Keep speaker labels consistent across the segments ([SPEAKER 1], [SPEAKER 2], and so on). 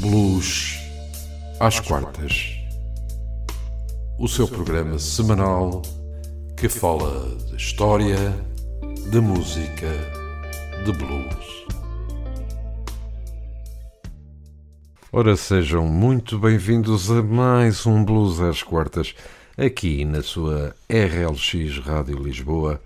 [SPEAKER 1] Blues às quartas. O seu programa semanal que fala de história, de música, de blues. Ora, sejam muito bem-vindos a mais um Blues às quartas, aqui na sua RLX Rádio Lisboa.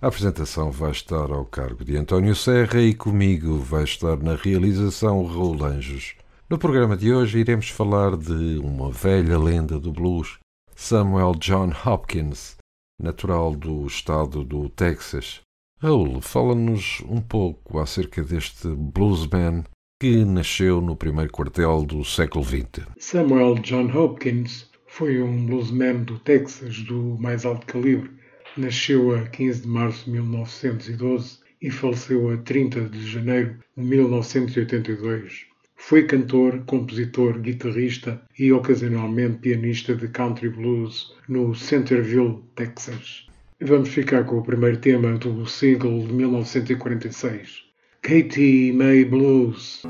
[SPEAKER 1] A apresentação vai estar ao cargo de António Serra e comigo vai estar na realização Raul Anjos. No programa de hoje iremos falar de uma velha lenda do blues, Samuel John Hopkins, natural do estado do Texas. Raul, fala-nos um pouco acerca deste bluesman que nasceu no primeiro quartel do século XX.
[SPEAKER 2] Samuel John Hopkins foi um bluesman do Texas do mais alto calibre. Nasceu a 15 de março de 1912 e faleceu a 30 de janeiro de 1982. Foi cantor, compositor, guitarrista e ocasionalmente pianista de country blues no Centerville, Texas. Vamos ficar com o primeiro tema do single de 1946, Katie May Blues.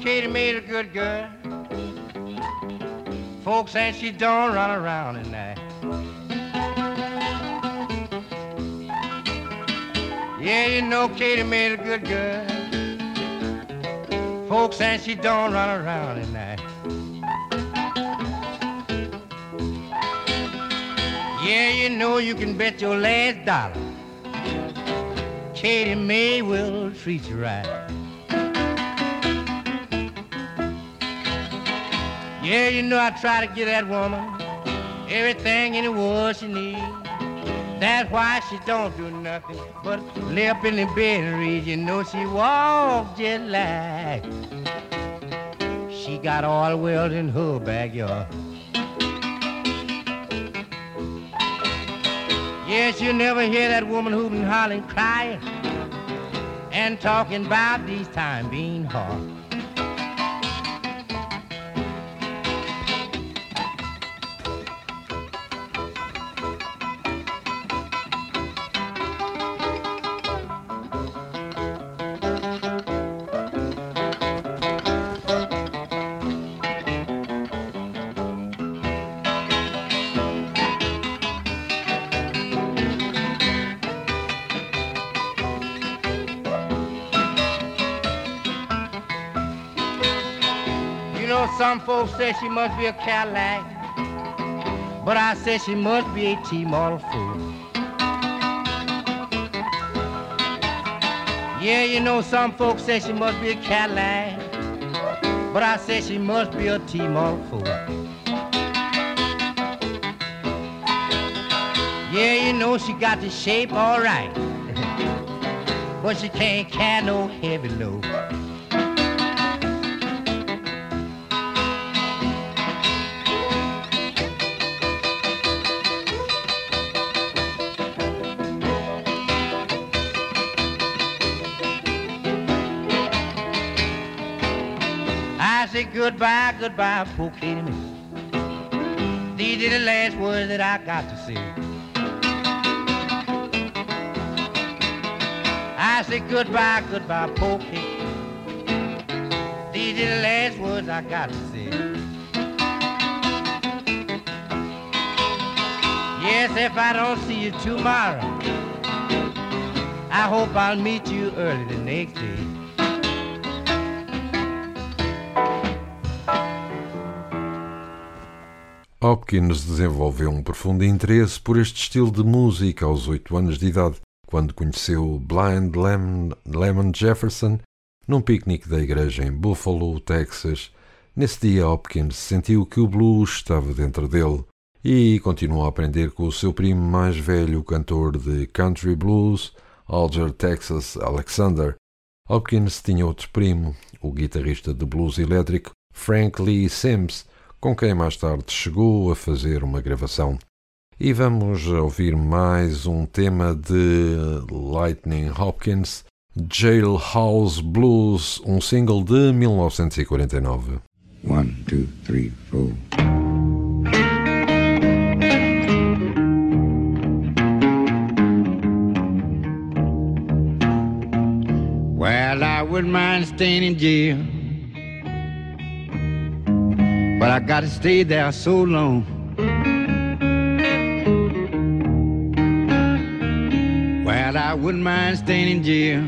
[SPEAKER 3] Katie made a good girl. Folks say she don't run around at night. Yeah, you know Katie made a good girl. Folks say she don't run around at night. Yeah, you know you can bet your last dollar. Katie May will treat you right. Yeah, you know I try to get that woman everything in the world she needs. That's why she don't do nothing but lay up in the bed and read. You know she walks just like she got oil wells in her backyard. Yes, you never hear that woman hooping, hollering, crying, and talking about these times being hard. Say she must be a Cadillac, but I say she must be a T-model fool. Yeah, you know, some folks say she must be a Cadillac, but I say she must be a T-model fool. Yeah, you know, she got the shape all right, but she can't carry no heavy load. Goodbye, goodbye, poor Katie. These are the last words that I got to say. I say goodbye, goodbye, poor Katie. These are the last words I got to say. Yes, if I don't see you tomorrow, I hope I'll meet you early the next day.
[SPEAKER 1] Hopkins desenvolveu um profundo interesse por este estilo de música aos oito anos de idade, quando conheceu Blind Lemon, Lemon Jefferson num piquenique da igreja em Buffalo, Texas. Nesse dia, Hopkins sentiu que o blues estava dentro dele e continuou a aprender com o seu primo mais velho, o cantor de country blues, Alger Texas Alexander. Hopkins tinha outro primo, o guitarrista de blues elétrico Frank Lee Sims, com quem mais tarde chegou a fazer uma gravação. E vamos ouvir mais um tema de Lightning Hopkins, Jailhouse Blues, um single de 1949.
[SPEAKER 4] One, two, three, four.
[SPEAKER 3] Well, I wouldn't mind staying in jail. But I gotta stay there so long. Well, I wouldn't mind staying in jail.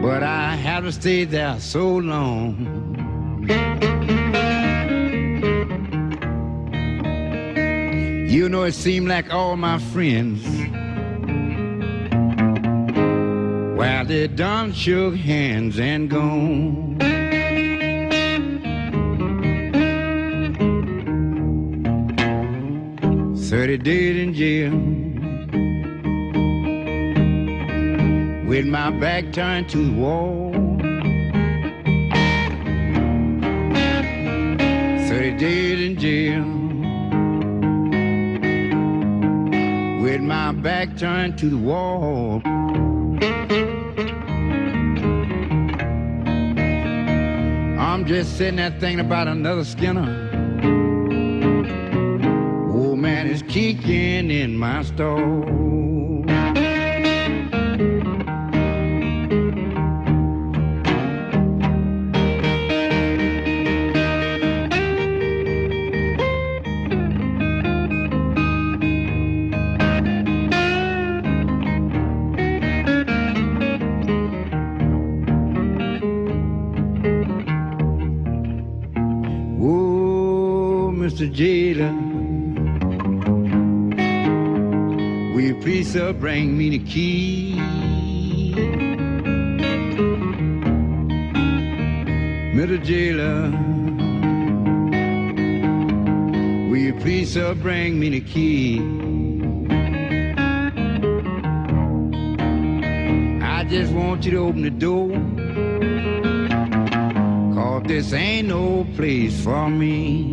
[SPEAKER 3] But I have to stay there so long. You know, it seemed like all my friends, well, they done shook hands and gone. Thirty days in jail with my back turned to the wall. Thirty days in jail with my back turned to the wall. I'm just sitting there thinking about another Skinner. Kicking in my stall. Sir bring me the key? Mr. Jailer, will you please sir bring me the key? I just want you to open the door. Cause this ain't no place for me.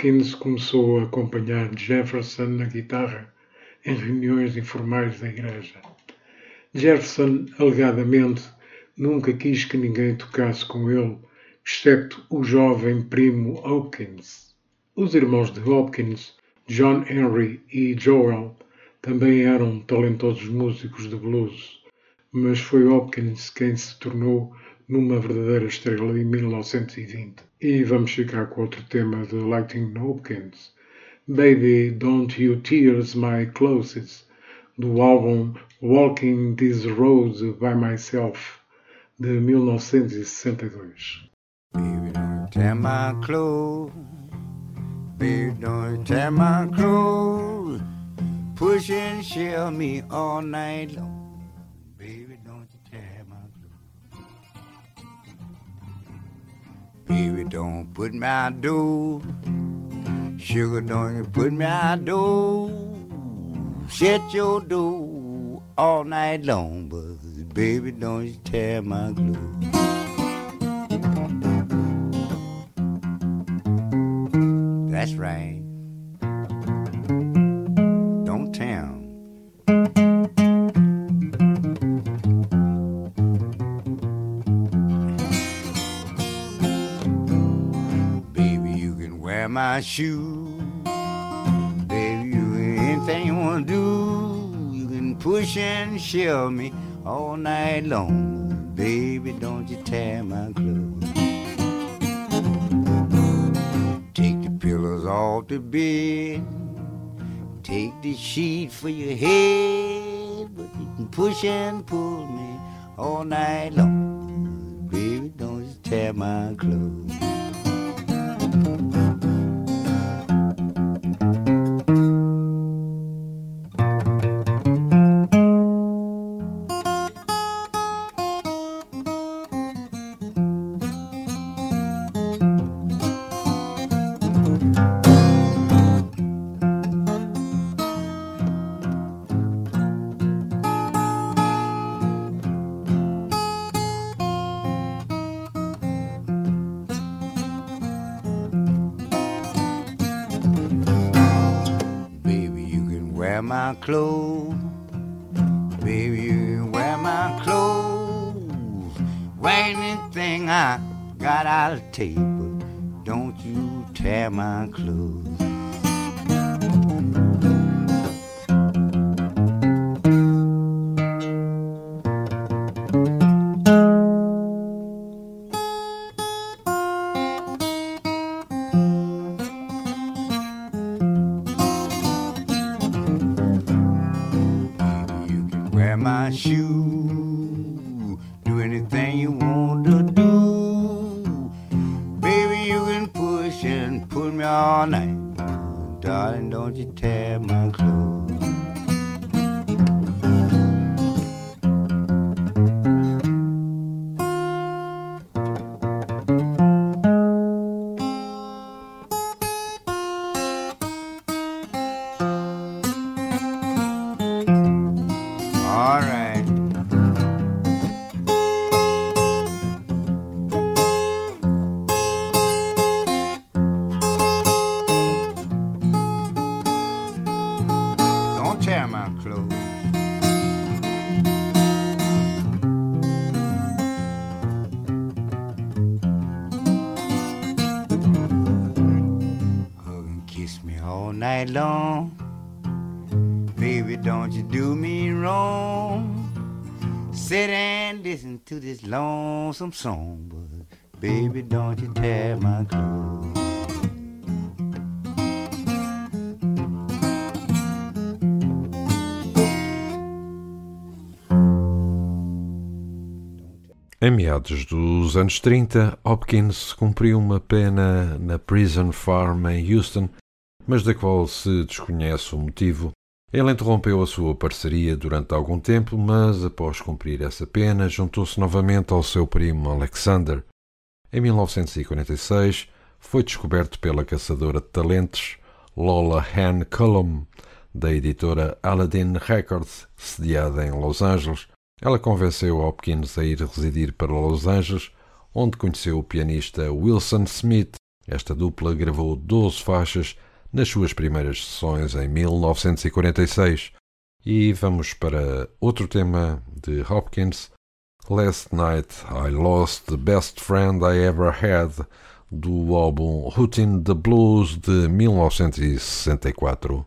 [SPEAKER 2] Hopkins começou a acompanhar Jefferson na guitarra em reuniões informais da igreja. Jefferson, alegadamente, nunca quis que ninguém tocasse com ele, excepto o jovem primo Hopkins. Os irmãos de Hopkins, John Henry e Joel, também eram talentosos músicos de blues, mas foi Hopkins quem se tornou numa verdadeira estrela em 1920. E vamos ficar com outro tema de Lightning Hopkins, Baby Don't You Tears My Clothes, do álbum Walking This Road by Myself, de 1962.
[SPEAKER 3] Baby, don't tear my clothes. Baby, don't tear my clothes. Push and shove me all night long. Baby, don't put me out door. Sugar, don't you put me out door. Shut your door all night long, but baby, don't you tear my clothes. That's right. My shoes. Baby, you anything you wanna do. You can push and shove me all night long. Baby, don't you tear my clothes. Take the pillows off the bed. Take the sheet for your head. But you can push and pull me all night long. Baby, don't you tear my clothes. Lonesome baby, don't you tear my clothes.
[SPEAKER 1] Em meados dos anos 30, Hopkins cumpriu uma pena na Prison Farm em Houston, mas da qual se desconhece o motivo ele interrompeu a sua parceria durante algum tempo, mas após cumprir essa pena, juntou-se novamente ao seu primo Alexander. Em 1946, foi descoberto pela caçadora de talentos Lola Han Cullum, da editora Aladdin Records, sediada em Los Angeles. Ela convenceu Hopkins a ir residir para Los Angeles, onde conheceu o pianista Wilson Smith. Esta dupla gravou 12 faixas nas suas primeiras sessões em 1946. E vamos para outro tema de Hopkins, Last Night I Lost the Best Friend I Ever Had, do álbum Routine the Blues de 1964.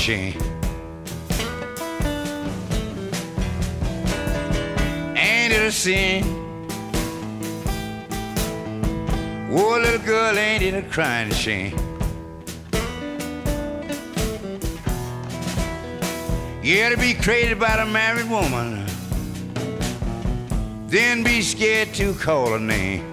[SPEAKER 3] shame. Ain't it a sin? Oh, little girl, ain't it a crying shame? Yeah, to be crazy about a married woman, then be scared to call her name.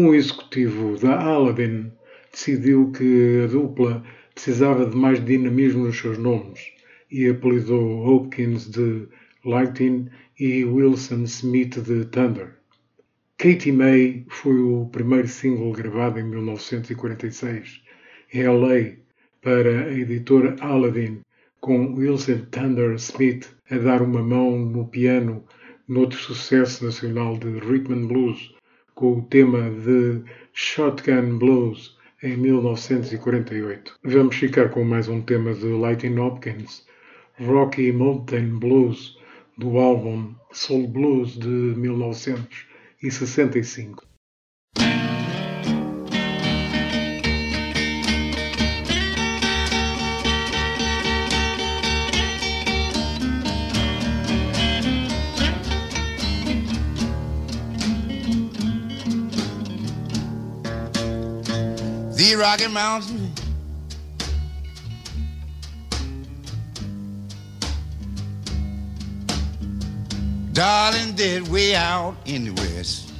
[SPEAKER 2] Um executivo da Aladdin decidiu que a dupla precisava de mais dinamismo nos seus nomes e apelidou Hopkins de Lightning e Wilson Smith de Thunder. Katie May foi o primeiro single gravado em 1946 em LA para a editora Aladdin, com Wilson Thunder Smith a dar uma mão no piano noutro sucesso nacional de rhythm and blues, com o tema de Shotgun Blues em 1948. Vamos ficar com mais um tema de Lightning Hopkins, Rocky Mountain Blues, do álbum Soul Blues de 1965.
[SPEAKER 3] The Rocky Mountain. Darling, did way out in the west.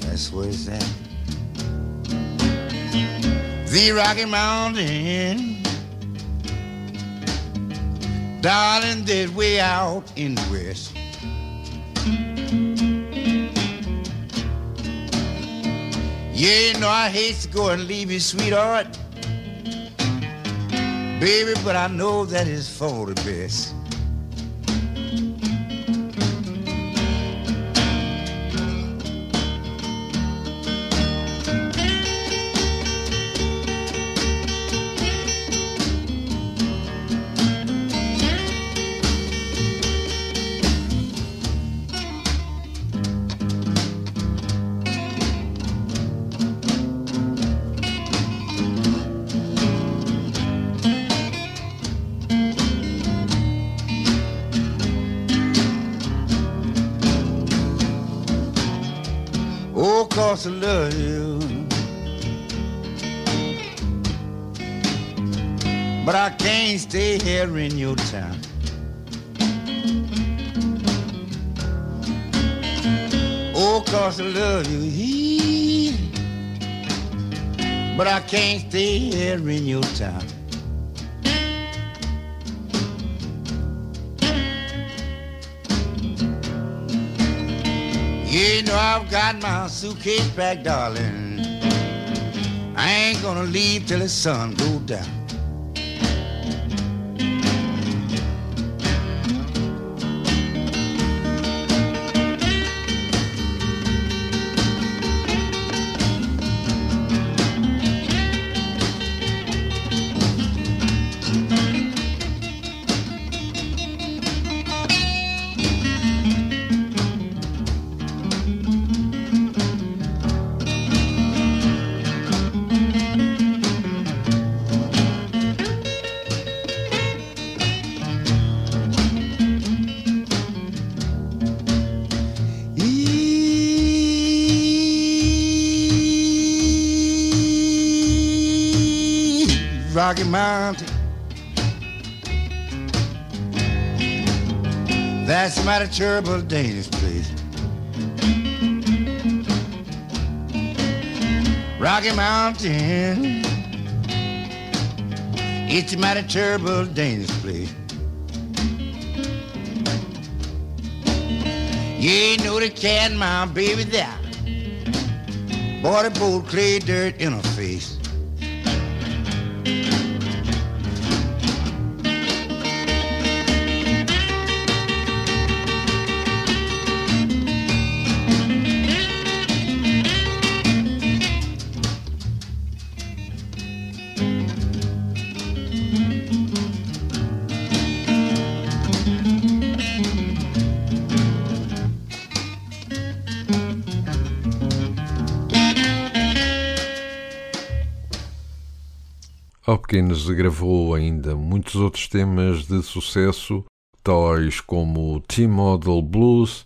[SPEAKER 3] That's where it's at. The Rocky Mountain. Darling, did way out in the west. Yeah, you know I hate to go and leave you, sweetheart. Baby, but I know that is for the best. Stay here in your town. Oh, cause I love you. He. But I can't stay here in your town. You know I've got my suitcase packed, darling. I ain't gonna leave till the sun go down. Rocky Mountain. That's a mighty terrible, dangerous place. Rocky Mountain. It's a mighty terrible, dangerous place. You know the cat, my baby there. Boy, the bold clay dirt in her face.
[SPEAKER 1] Hopkins gravou ainda muitos outros temas de sucesso, tais como T-Model Blues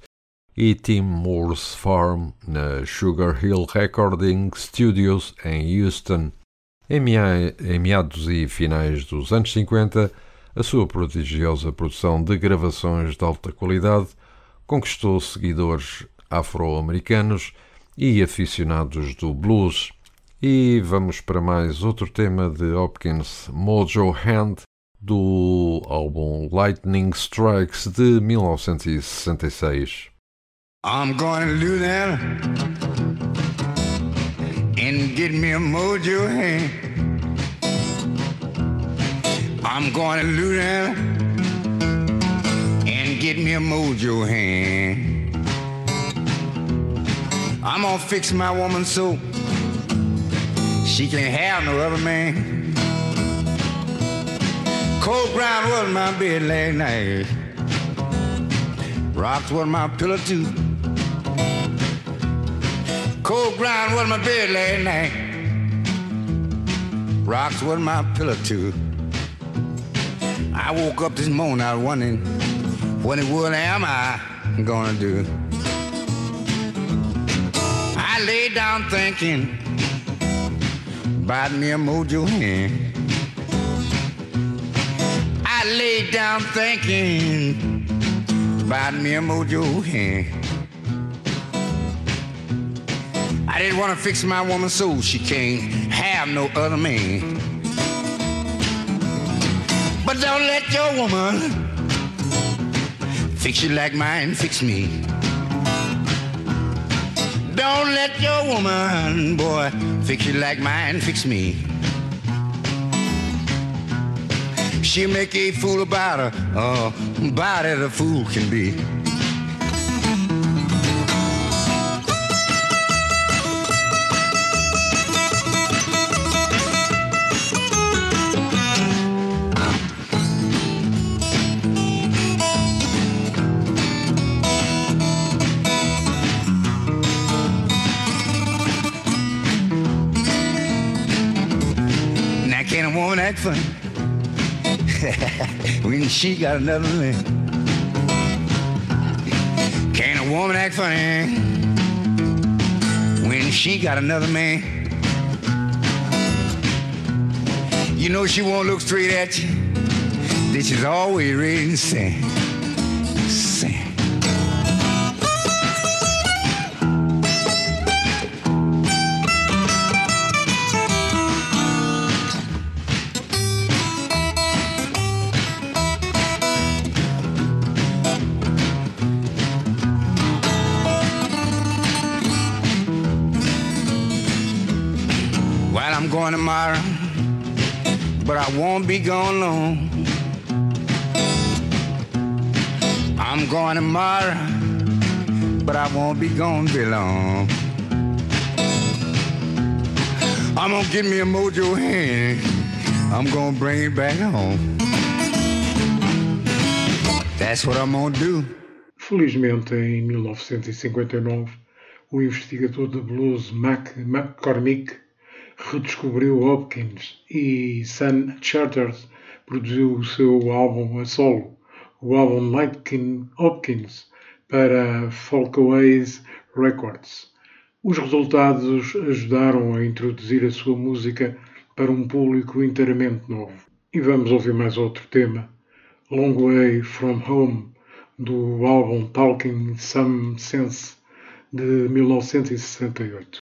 [SPEAKER 1] e Tim Moore's Farm na Sugar Hill Recording Studios em Houston. Em, mea- em meados e finais dos anos 50, a sua prodigiosa produção de gravações de alta qualidade conquistou seguidores afro-americanos
[SPEAKER 3] e aficionados do blues. E vamos para mais outro tema de Hopkins, Mojo Hand, do álbum Lightning Strikes de 1966. I'm gonna do that and get me a mojo hand. I'm gonna do that and get me a mojo hand. I'm gonna fix my woman so she can't have no other man. Cold ground was my bed last night. Rocks was my pillow too. Cold ground was my bed last night. Rocks was my pillow too. I woke up this morning, wondering what in the world am I gonna do? I lay down thinking about me a mojo hand. I lay down thinking about me a mojo hand. I didn't want to fix my woman so she can't have no other man. But don't let your woman fix you like mine fix me. Don't let your woman, boy, fix you like mine fix me. She'll make a fool about her, uh, about it a fool can be. Act funny when she got another man. Can a woman act funny when she got another man? You know she won't look straight at you. This is always ready to tomorrow, but I won't be gone long. I'm going tomorrow, but I won't be gone very long. I'm gonna get me a mojo hand. I'm gonna bring it back home. That's what I'm gonna do. Felizmente, em 1959, o investigador de blues Mac McCormick redescobriu Hopkins e Sun Charters produziu o seu álbum a solo, o álbum Lightkin Hopkins, para Folkaways Records. Os resultados ajudaram a introduzir a sua música para um público inteiramente novo. E vamos ouvir mais outro tema, Long Way From Home, do álbum Talking Some Sense de 1968.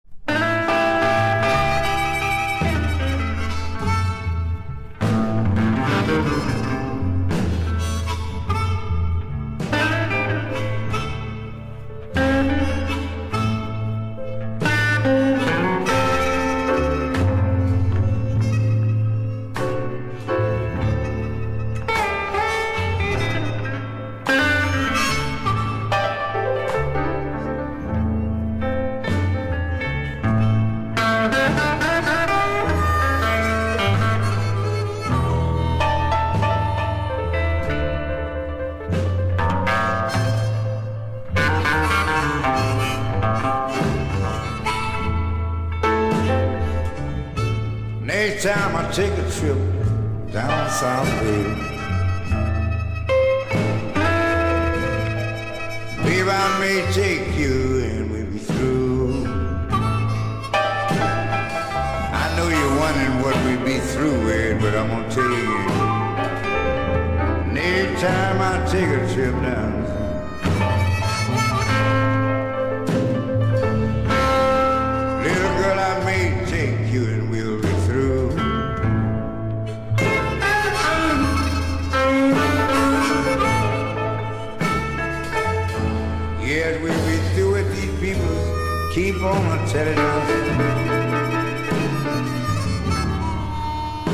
[SPEAKER 5] On telling us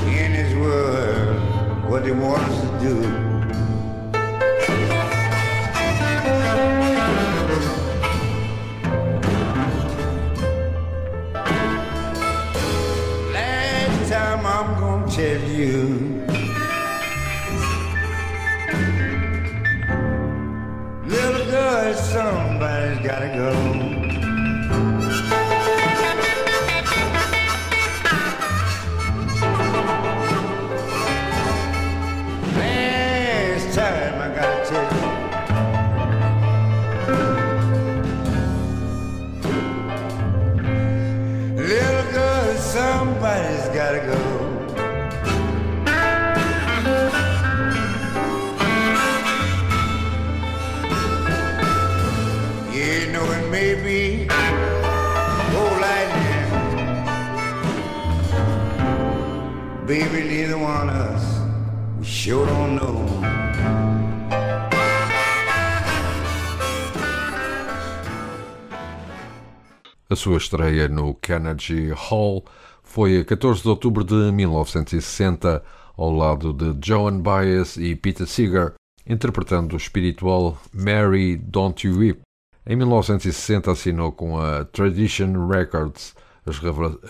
[SPEAKER 5] in this world what they want us to do. Last time I'm gonna tell you. Little girl, somebody's gotta go.
[SPEAKER 1] Sua estreia no Carnegie Hall foi a 14 de outubro de 1960, ao lado de Joan Baez e Peter Seeger, interpretando o espiritual Mary Don't You Weep. Em 1960 assinou com a Tradition Records. As,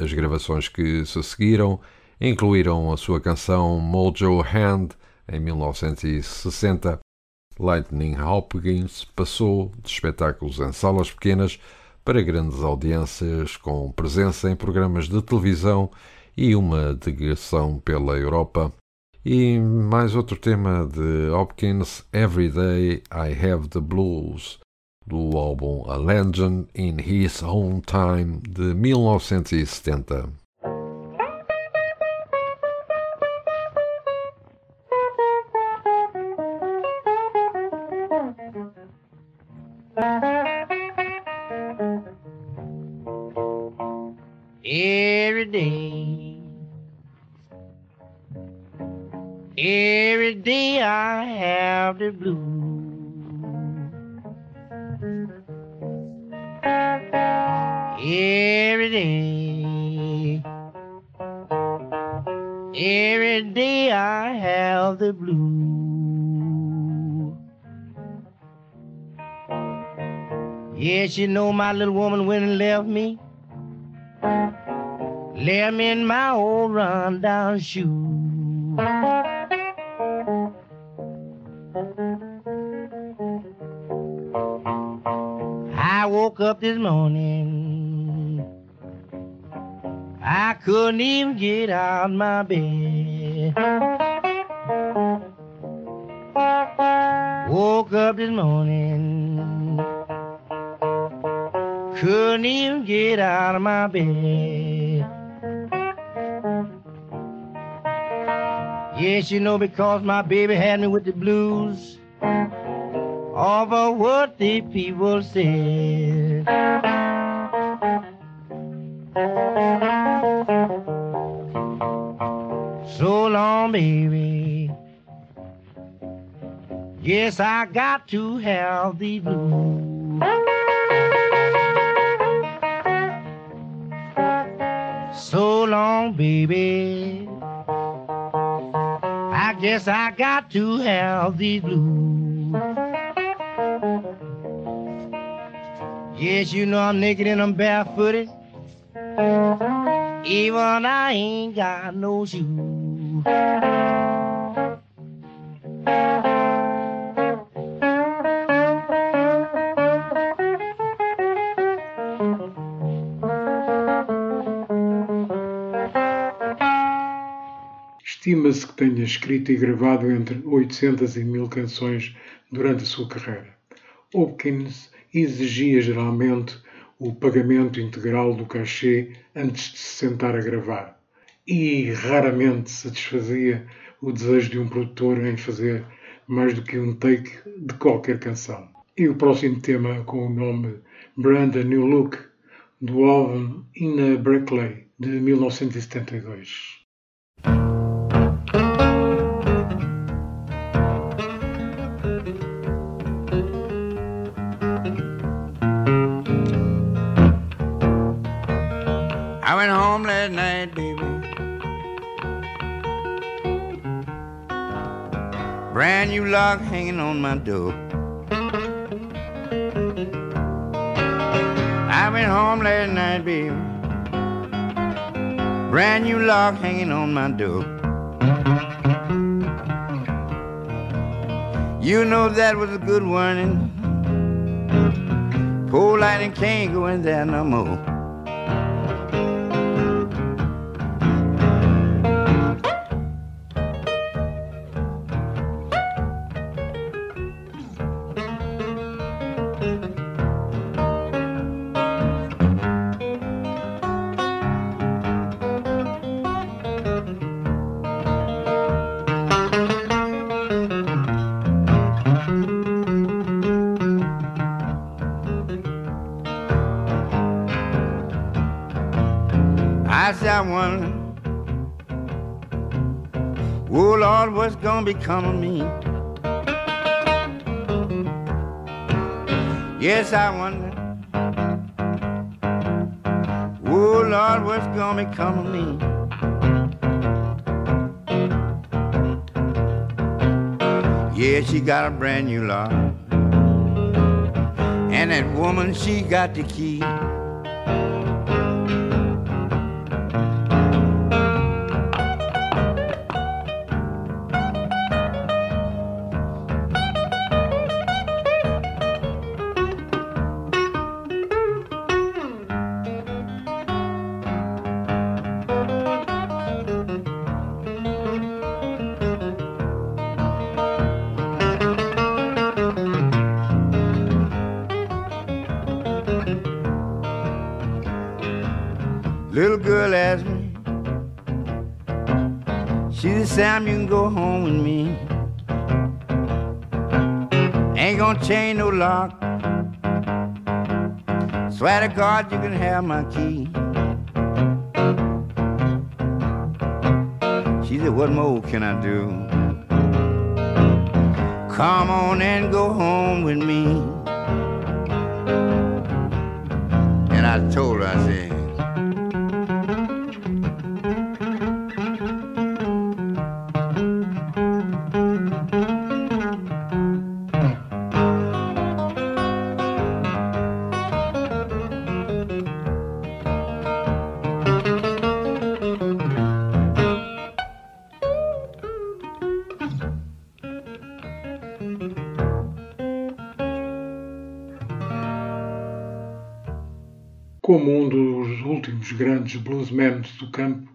[SPEAKER 1] as gravações que se seguiram incluíram a sua canção Mojo Hand em 1960. Lightning Hopkins passou de espetáculos em salas pequenas para grandes audiências, com presença em programas de televisão e uma digressão pela Europa. E mais outro tema de Hopkins, Every Day I Have the Blues, do álbum A Legend in His Own Time de 1970.
[SPEAKER 3] Every day I have the blues. Every day. Every day I have the blues. Yes, you know my little woman went and left me. Lay me in my old run-down shoe. I woke up this morning. I couldn't even get out my bed. Woke up this morning. Couldn't even get out of my bed. Yes, you know, because my baby had me with the blues over what the people said. So long, baby. Yes, I got to have the blues. So long, baby. Guess I got to have these blues. Yes, you know I'm naked and I'm barefooted. Even I ain't got no shoes.
[SPEAKER 2] Tenha escrito e gravado entre 800 e 1000 canções durante a sua carreira. Hopkins exigia geralmente o pagamento integral do cachê antes de se sentar a gravar e raramente satisfazia o desejo de um produtor em fazer mais do que um take de qualquer canção. E o próximo tema com o nome Brand New Look, do álbum In a Berkeley, de 1972.
[SPEAKER 3] Night, baby. Brand new lock hanging on my door. I went home last night, baby. Brand new lock hanging on my door. You know that was a good warning. Poor lightning can't go in there no more. Oh, become of me? Yes, I wonder. Oh, Lord, what's gonna become of me? Yeah, she got a brand new lot. And that woman, she got the key. God you can have my key. She said, What more can I do? Come on and go home
[SPEAKER 2] dos grandes bluesmen do campo,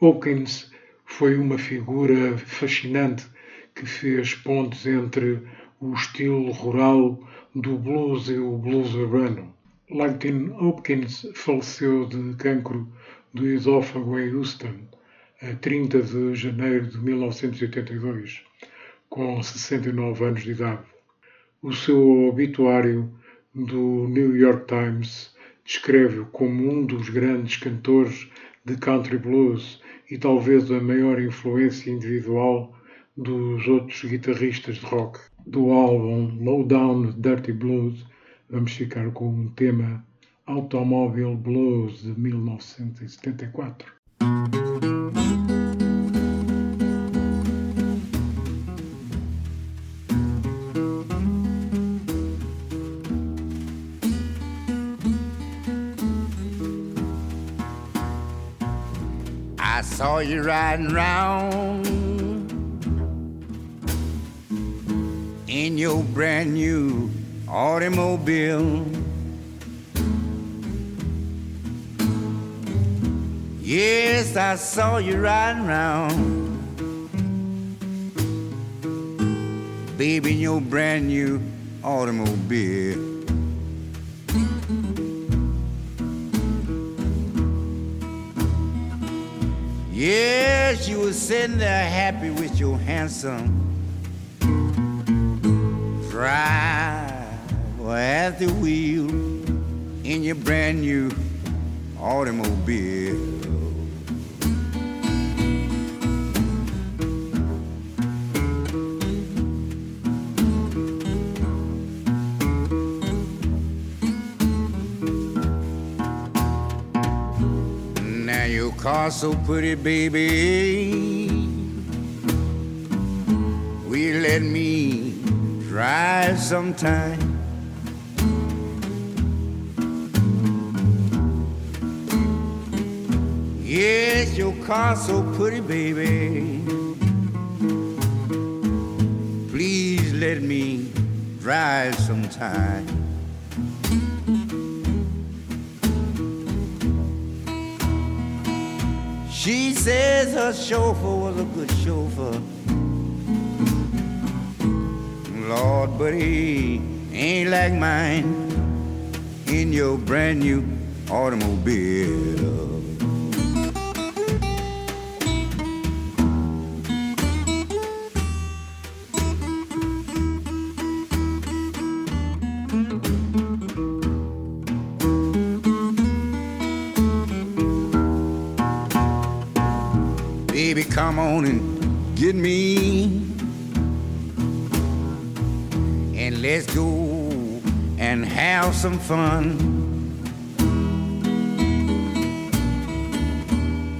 [SPEAKER 2] Hawkins foi uma figura fascinante que fez pontes entre o estilo rural do blues e o blues urbano. Lightning Hopkins faleceu de cancro do esófago em Houston, a 30 de janeiro de 1982, com 69 anos de idade. O seu obituário do New York Times descreve-o como um dos grandes cantores de country blues e talvez a maior influência individual dos outros guitarristas de rock. Do álbum Low Down Dirty Blues, vamos ficar com um tema Automobile Blues de 1974.
[SPEAKER 3] Saw you riding round in your brand new automobile. Yes, I saw you riding round, baby, in your brand new automobile. Yes, you were sitting there happy with your handsome driver at the wheel in your brand new automobile. Car so pretty, baby. Will you let me drive sometime? Yes, your car so pretty, baby. Please let me drive sometime. She says her chauffeur was a good chauffeur. Lord, but he ain't like mine in your brand new automobile. On and get me. And let's go and have some fun.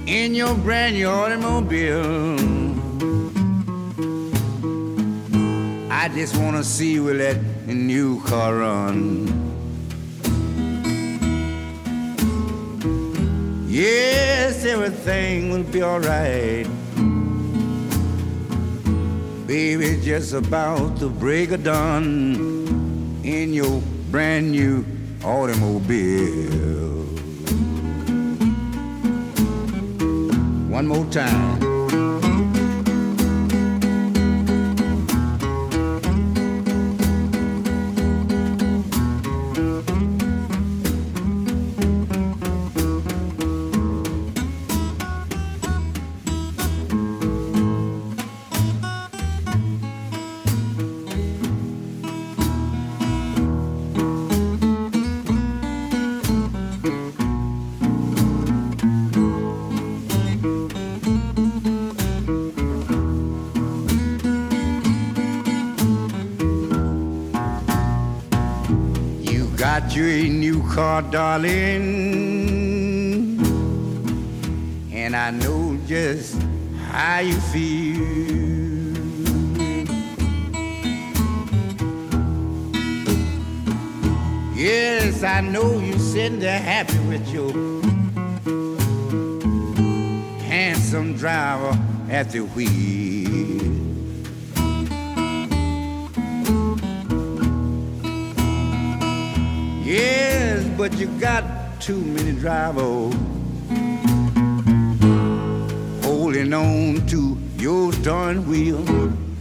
[SPEAKER 3] In your brand new automobile. I just wanna see where that new car run. Yes, everything will be alright. Baby, just about to break a dawn in your brand new automobile. One more time. You a new car, darling. And I know just how you feel. Yes, I know you're sitting there happy with your handsome driver at the wheel. But you got too many drivers holding on to your darn wheel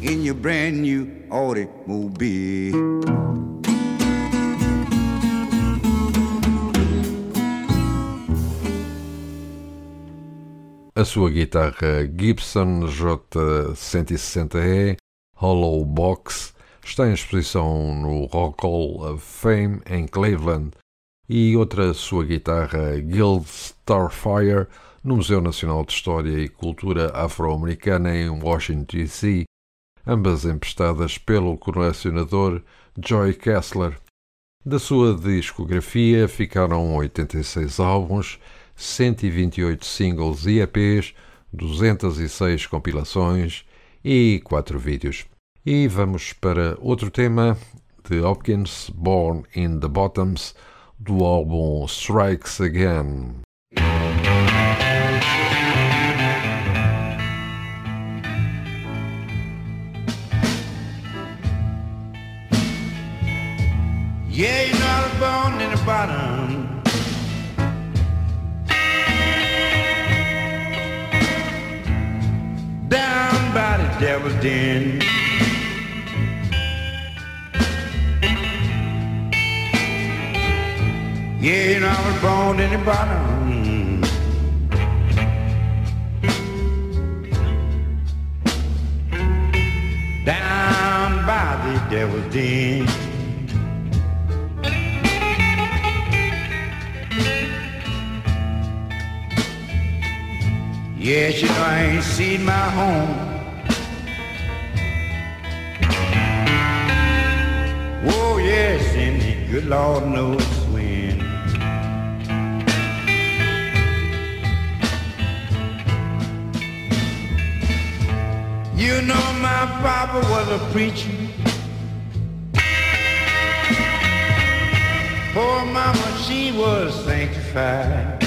[SPEAKER 3] in your brand new automobile.
[SPEAKER 1] A sua guitarra Gibson J160E Hollow Box está em exposição no Rock Hall of Fame em Cleveland e outra sua guitarra Guild Starfire no Museu Nacional de História e Cultura Afro-Americana em Washington, D.C., ambas emprestadas pelo colecionador Joy Kessler. Da sua discografia ficaram 86 álbuns, 128 singles e EPs, 206 compilações e 4 vídeos. E vamos para outro tema de Hopkins, Born in the Bottoms, álbum Strikes Again.
[SPEAKER 3] Yeah, you know I was born in the bottom. Down by the devil's den. Yeah, you know I was born in the bottom. Down by the devil's den. Yes, you know I ain't seen my home. Whoa, yes, and the good Lord knows You know my papa was a preacher. Poor mama, she was sanctified.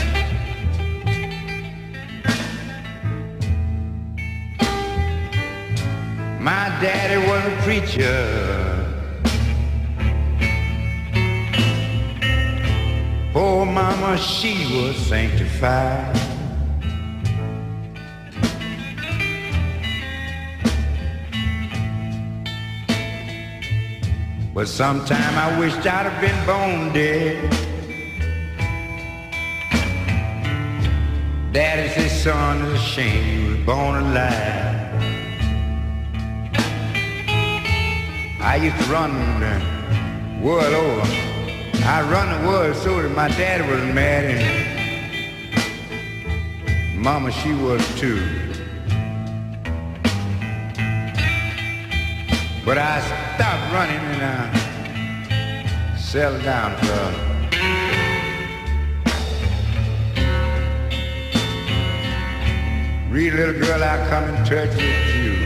[SPEAKER 3] My daddy was a preacher. Poor mama, she was sanctified. But sometime I wished I'd have been born dead. Daddy said, son, it's a shame you was born alive. I used to run the world over. I run the world so that my daddy was mad and mama, she was too. But I stopped running and I settled down for a real little girl I come in touch with you.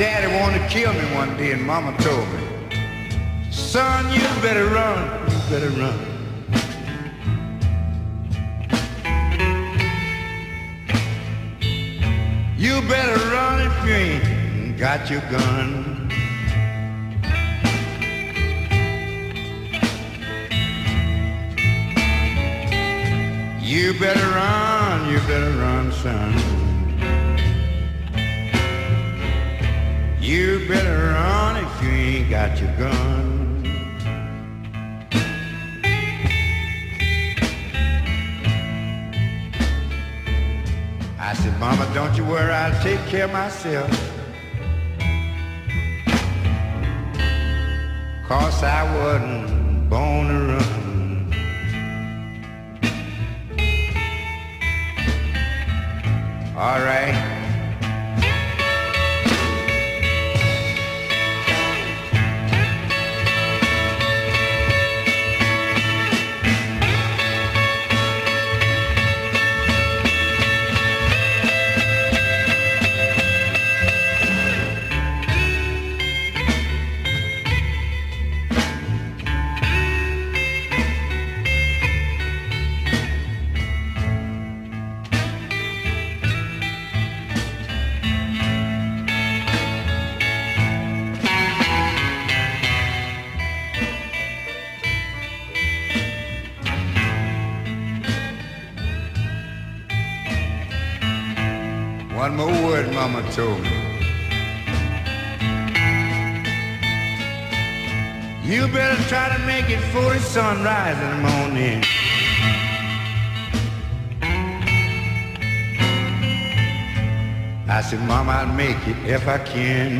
[SPEAKER 3] Daddy wanted to kill me one day and mama told me, son, you better run, you better run. You better run if you ain't got your gun. You better run, you better run, son. You better run if you ain't got your gun. I said, Mama, don't you worry, I'll take care of myself. Cause I wasn't born to run. All right. One more word Mama told me. You better try to make it before the sunrise in the morning. I said, Mama, I'll make it if I can.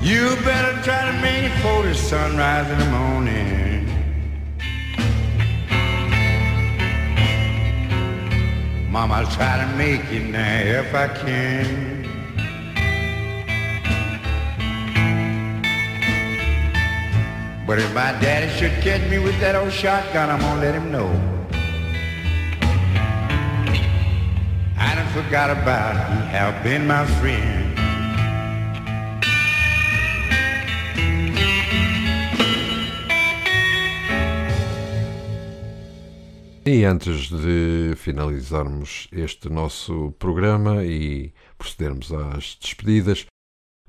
[SPEAKER 3] You better try to make it before the sunrise in the morning. Mama, I'll try to make it now if I can. But if my daddy should catch me with that old shotgun, I'm gonna let him know. I done forgot about he have been my friend.
[SPEAKER 1] E antes de finalizarmos este nosso programa e procedermos às despedidas,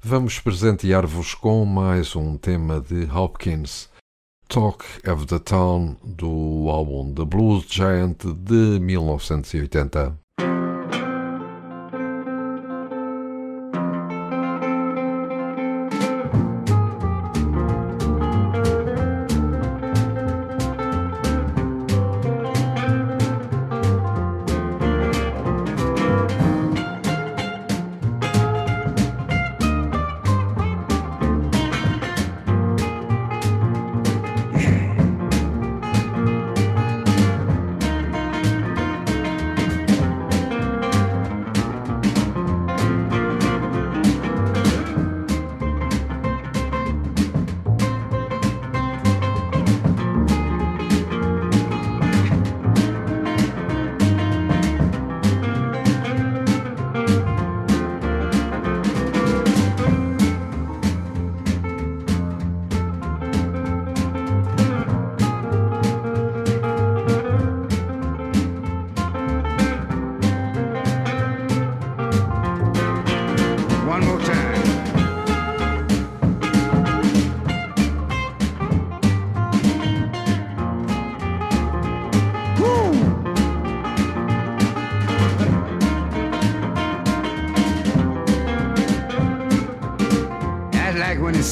[SPEAKER 1] vamos presentear-vos com mais um tema de Hopkins, Talk of the Town, do álbum The Blues Giant de 1980.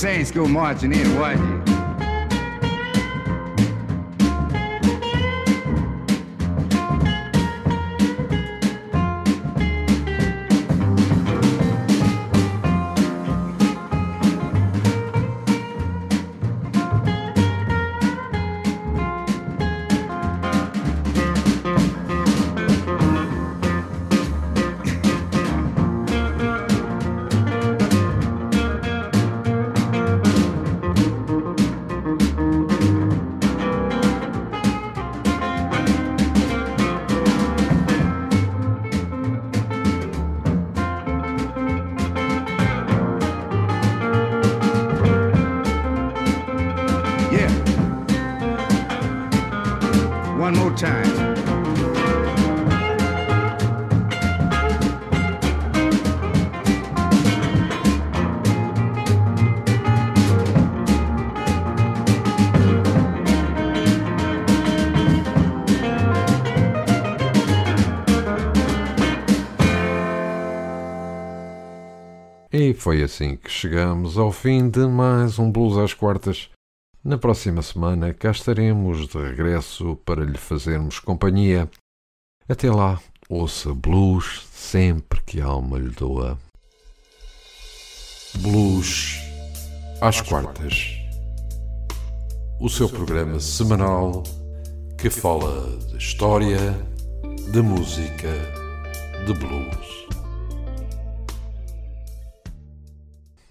[SPEAKER 3] Saints go marching in, watch
[SPEAKER 1] foi assim que chegamos ao fim de mais um Blues às Quartas. Na próxima semana cá estaremos de regresso para lhe fazermos companhia. Até lá, ouça blues sempre que a alma lhe doa. Blues às Quartas. O seu programa semanal que fala de história, de música, de blues.